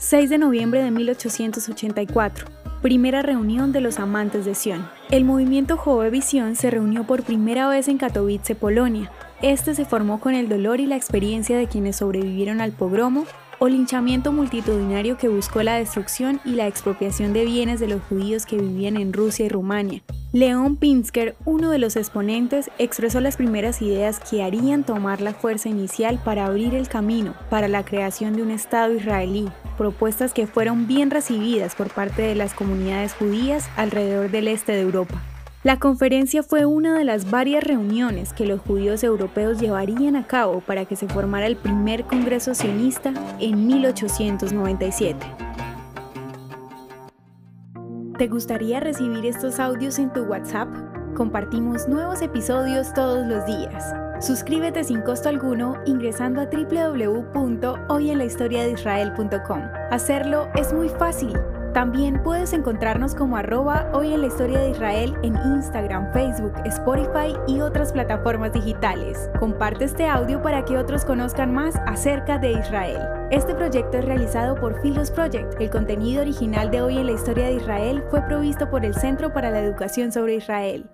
6 de noviembre de 1884. Primera reunión de los amantes de Sion. El movimiento Jove Visión se reunió por primera vez en Katowice, Polonia. Este se formó con el dolor y la experiencia de quienes sobrevivieron al pogromo o linchamiento multitudinario que buscó la destrucción y la expropiación de bienes de los judíos que vivían en Rusia y Rumania. León Pinsker, uno de los exponentes, expresó las primeras ideas que harían tomar la fuerza inicial para abrir el camino para la creación de un Estado israelí, propuestas que fueron bien recibidas por parte de las comunidades judías alrededor del este de Europa. La conferencia fue una de las varias reuniones que los judíos europeos llevarían a cabo para que se formara el primer Congreso sionista en 1897. ¿Te gustaría recibir estos audios en tu WhatsApp? Compartimos nuevos episodios todos los días. Suscríbete sin costo alguno ingresando a www.hoyenlahistoriadeisrael.com. Hacerlo es muy fácil. También puedes encontrarnos como arroba hoy en la historia de Israel en Instagram, Facebook, Spotify y otras plataformas digitales. Comparte este audio para que otros conozcan más acerca de Israel. Este proyecto es realizado por Philos Project. El contenido original de hoy en la historia de Israel fue provisto por el Centro para la Educación sobre Israel.